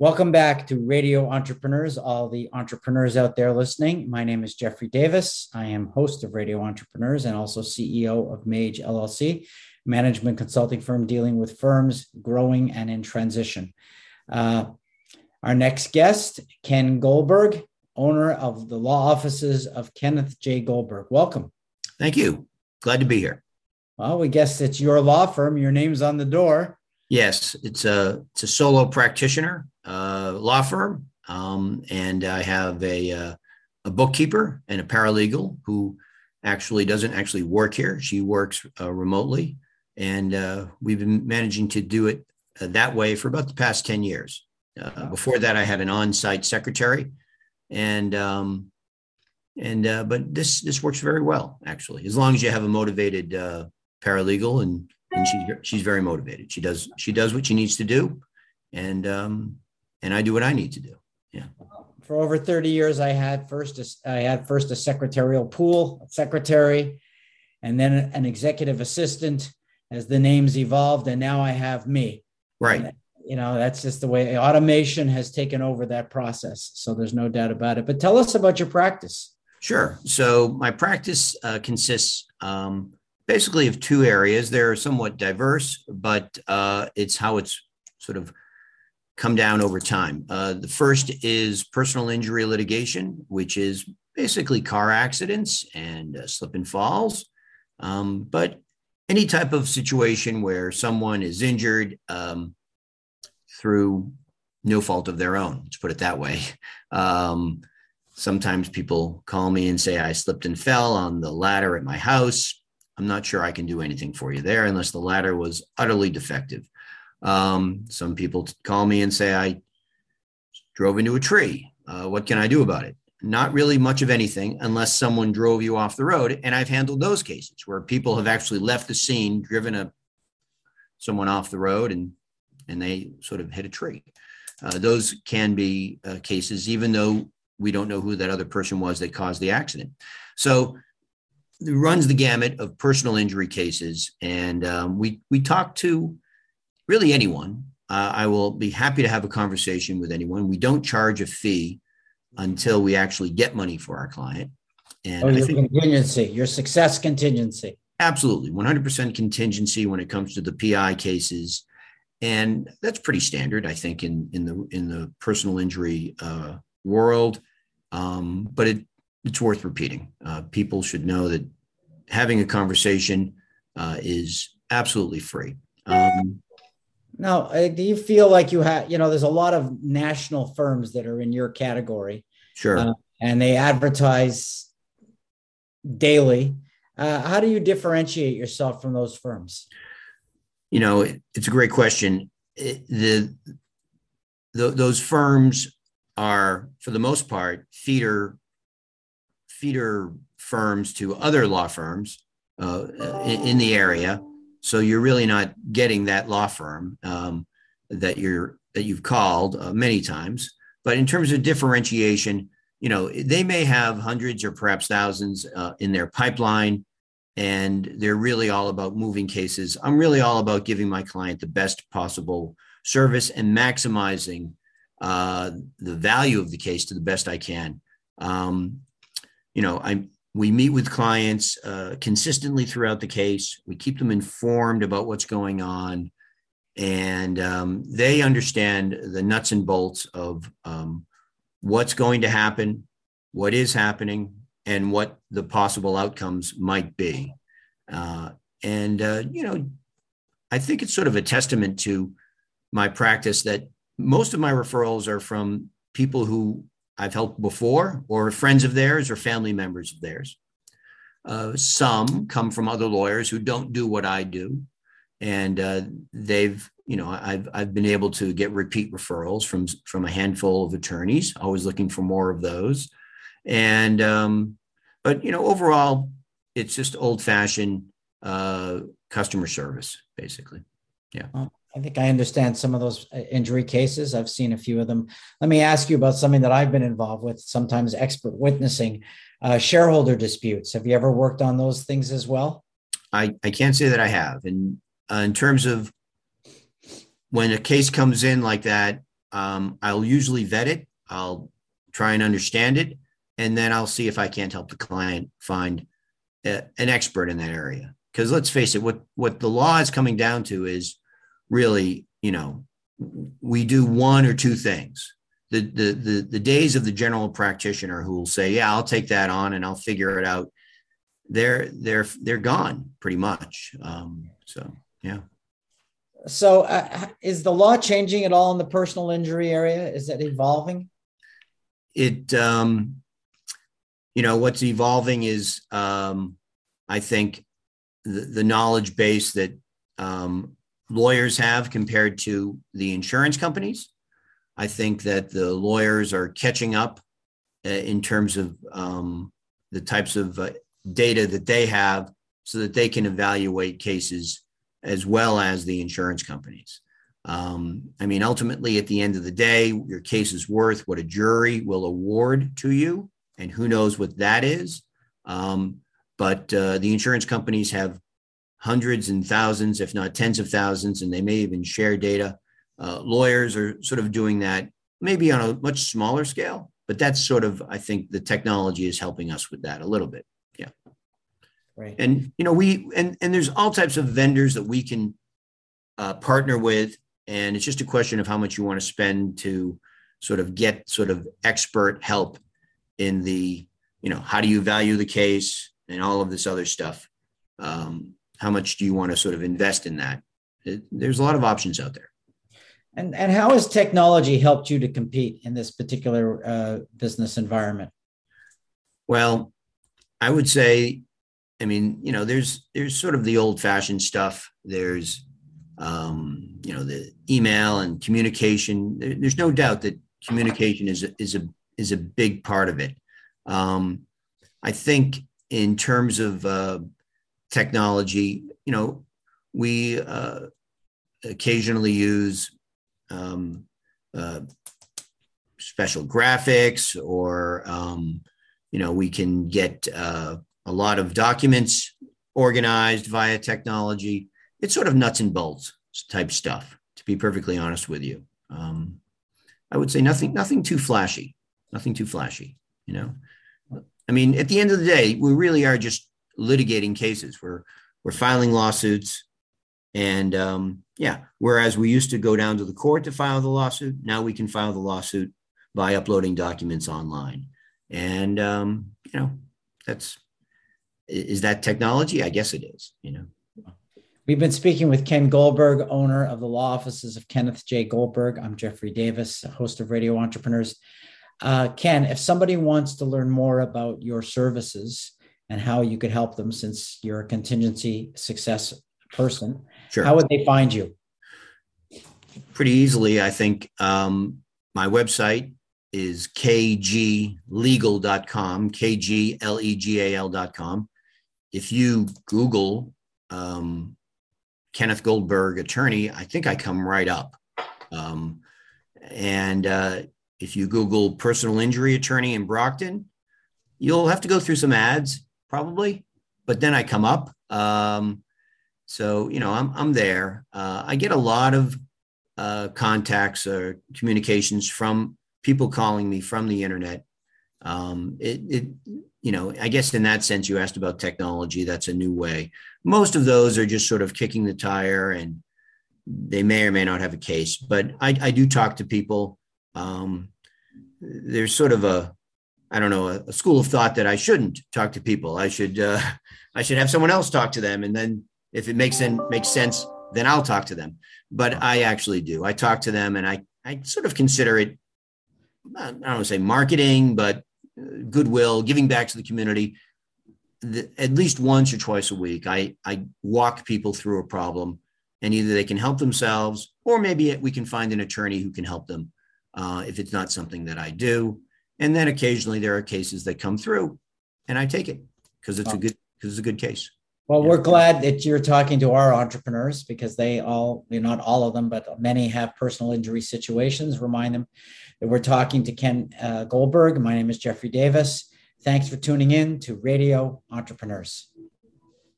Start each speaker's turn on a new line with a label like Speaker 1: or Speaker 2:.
Speaker 1: Welcome back to Radio Entrepreneurs, all the entrepreneurs out there listening. My name is Jeffrey Davis. I am host of Radio Entrepreneurs and also CEO of Mage LLC, management consulting firm dealing with firms growing and in transition. Uh, our next guest, Ken Goldberg, owner of the law offices of Kenneth J. Goldberg. Welcome.
Speaker 2: Thank you. Glad to be here.
Speaker 1: Well, we guess it's your law firm. Your name's on the door.
Speaker 2: Yes, it's a it's a solo practitioner uh, law firm, um, and I have a uh, a bookkeeper and a paralegal who actually doesn't actually work here. She works uh, remotely, and uh, we've been managing to do it uh, that way for about the past ten years. Uh, before that, I had an on-site secretary, and um, and but this this works very well actually, as long as you have a motivated paralegal and and she's she's very motivated. She does she does what she needs to do, and um, and I do what I need to do. Yeah.
Speaker 1: For over 30 years, I had first a, I had first a secretarial pool secretary, and then an executive assistant as the names evolved, and now I have me.
Speaker 2: Right.
Speaker 1: And, you know that's just the way automation has taken over that process. So there's no doubt about it. But tell us about your practice.
Speaker 2: Sure. So my practice uh, consists um, basically of two areas. They're somewhat diverse, but uh, it's how it's sort of come down over time. Uh, the first is personal injury litigation, which is basically car accidents and uh, slip and falls. Um, but any type of situation where someone is injured um, through no fault of their own, let's put it that way. Um, sometimes people call me and say, I slipped and fell on the ladder at my house. I'm not sure I can do anything for you there unless the ladder was utterly defective. Um, some people call me and say, I drove into a tree. Uh, what can I do about it? Not really much of anything unless someone drove you off the road. And I've handled those cases where people have actually left the scene, driven a someone off the road, and and they sort of hit a tree. Uh, those can be uh, cases, even though we don't know who that other person was that caused the accident. So runs the gamut of personal injury cases, and um, we we talk to really anyone. Uh, I will be happy to have a conversation with anyone. We don't charge a fee until we actually get money for our client.
Speaker 1: And oh, your think, contingency, your success contingency.
Speaker 2: Absolutely, 100% contingency when it comes to the PI cases, and that's pretty standard, I think, in in the in the personal injury uh, world. Um, but it it's worth repeating. Uh, people should know that having a conversation uh, is absolutely free. Um,
Speaker 1: now, uh, do you feel like you have, you know, there's a lot of national firms that are in your category.
Speaker 2: Sure. Uh,
Speaker 1: and they advertise daily. Uh, how do you differentiate yourself from those firms?
Speaker 2: You know, it, it's a great question. It, the, the, those firms are, for the most part, feeder feeder firms to other law firms uh, in, in the area so you're really not getting that law firm um, that you're that you've called uh, many times. But in terms of differentiation, you know they may have hundreds or perhaps thousands uh, in their pipeline, and they're really all about moving cases. I'm really all about giving my client the best possible service and maximizing uh, the value of the case to the best I can. Um, you know, I'm we meet with clients uh, consistently throughout the case. We keep them informed about what's going on, and um, they understand the nuts and bolts of um, what's going to happen, what is happening, and what the possible outcomes might be. Uh, and, uh, you know, I think it's sort of a testament to my practice that most of my referrals are from people who I've helped before, or friends of theirs, or family members of theirs. Uh, some come from other lawyers who don't do what I do, and uh, they've, you know, I've I've been able to get repeat referrals from from a handful of attorneys. Always looking for more of those, and um, but you know, overall, it's just old fashioned uh, customer service, basically. Yeah.
Speaker 1: I think I understand some of those uh, injury cases. I've seen a few of them. Let me ask you about something that I've been involved with, sometimes expert witnessing uh, shareholder disputes. Have you ever worked on those things as well?
Speaker 2: I, I can't say that I have. And uh, in terms of when a case comes in like that, um, I'll usually vet it. I'll try and understand it, and then I'll see if I can't help the client find a, an expert in that area. Because let's face it, what what the law is coming down to is really, you know, we do one or two things. The, the the the days of the general practitioner who will say, "Yeah, I'll take that on and I'll figure it out," they're they're they're gone pretty much. Um, so yeah.
Speaker 1: So, uh, is the law changing at all in the personal injury area? Is it evolving?
Speaker 2: It, um, you know, what's evolving is, um, I think, the, the knowledge base that um, lawyers have compared to the insurance companies. I think that the lawyers are catching up uh, in terms of um, the types of uh, data that they have so that they can evaluate cases as well as the insurance companies. Um, I mean, ultimately, at the end of the day, your case is worth what a jury will award to you, and who knows what that is. Um, but uh, the insurance companies have hundreds and thousands, if not tens of thousands, and they may even share data. Uh, lawyers are sort of doing that maybe on a much smaller scale, but that's sort of, I think, the technology is helping us with that a little bit. Yeah. Right. And you know, we and and there's all types of vendors that we can uh, partner with, and it's just a question of how much you want to spend to sort of get sort of expert help in the you know how do you value the case and all of this other stuff. Um, how much do you want to sort of invest in that? It, there's a lot of options out there.
Speaker 1: And and how has technology helped you to compete in this particular uh, business environment?
Speaker 2: Well, I would say I mean, you know, there's there's sort of the old fashioned stuff. There's um, you know, the email and communication. There, there's no doubt that communication is a, is a is a big part of it. Um, I think in terms of uh, technology, you know, we uh, occasionally use um, uh, special graphics, or um, you know, we can get uh, a lot of documents organized via technology. It's sort of nuts and bolts type stuff, to be perfectly honest with you. Um, I would say nothing, nothing too flashy, nothing too flashy. You know, I mean, at the end of the day, we really are just litigating cases. We're we're filing lawsuits, and um, yeah, whereas we used to go down to the court to file the lawsuit, now we can file the lawsuit by uploading documents online, and um, you know, that's is that technology? I guess it is, you know.
Speaker 1: We've been speaking with Ken Goldberg, owner of the law offices of Kenneth J. Goldberg. I'm Jeffrey Davis, host of Radio Entrepreneurs. Uh, Ken, if somebody wants to learn more about your services and how you could help them, since you're a contingency success person, sure. how would they find you?
Speaker 2: Pretty easily, I think. Um, my website is kglegal.com, K-G-L-E-G-A-L.com if you Google um, Kenneth Goldberg attorney, I think I come right up. Um, and uh, if you Google personal injury attorney in Brockton, you'll have to go through some ads probably, but then I come up. Um, so you know, I'm I'm there. Uh, I get a lot of uh, contacts or communications from people calling me from the internet. Um, it, it you know, I guess in that sense, you asked about technology. That's a new way. Most of those are just sort of kicking the tire and they may or may not have a case. But I, I do talk to people. Um, there's sort of a, I don't know, a, a, school of thought that I shouldn't talk to people. I should, uh, I should have someone else talk to them. And then if it makes, sense, makes sense, then I'll talk to them. But I actually do. I talk to them and I, I sort of consider it, I don't want to say marketing, but goodwill, giving back to the community. The, at least once or twice a week, I, I walk people through a problem and either they can help themselves or maybe we can find an attorney who can help them uh, if it's not something that I do. And then occasionally there are cases that come through and I take it because it's a good because it's a good case.
Speaker 1: Well, yeah. we're glad that you're talking to our entrepreneurs because they all, you know, not all of them, but many have personal injury situations. Remind them that we're talking to Ken uh, Goldberg. My name is Jeffrey Davis. Thanks for tuning in to Radio Entrepreneurs.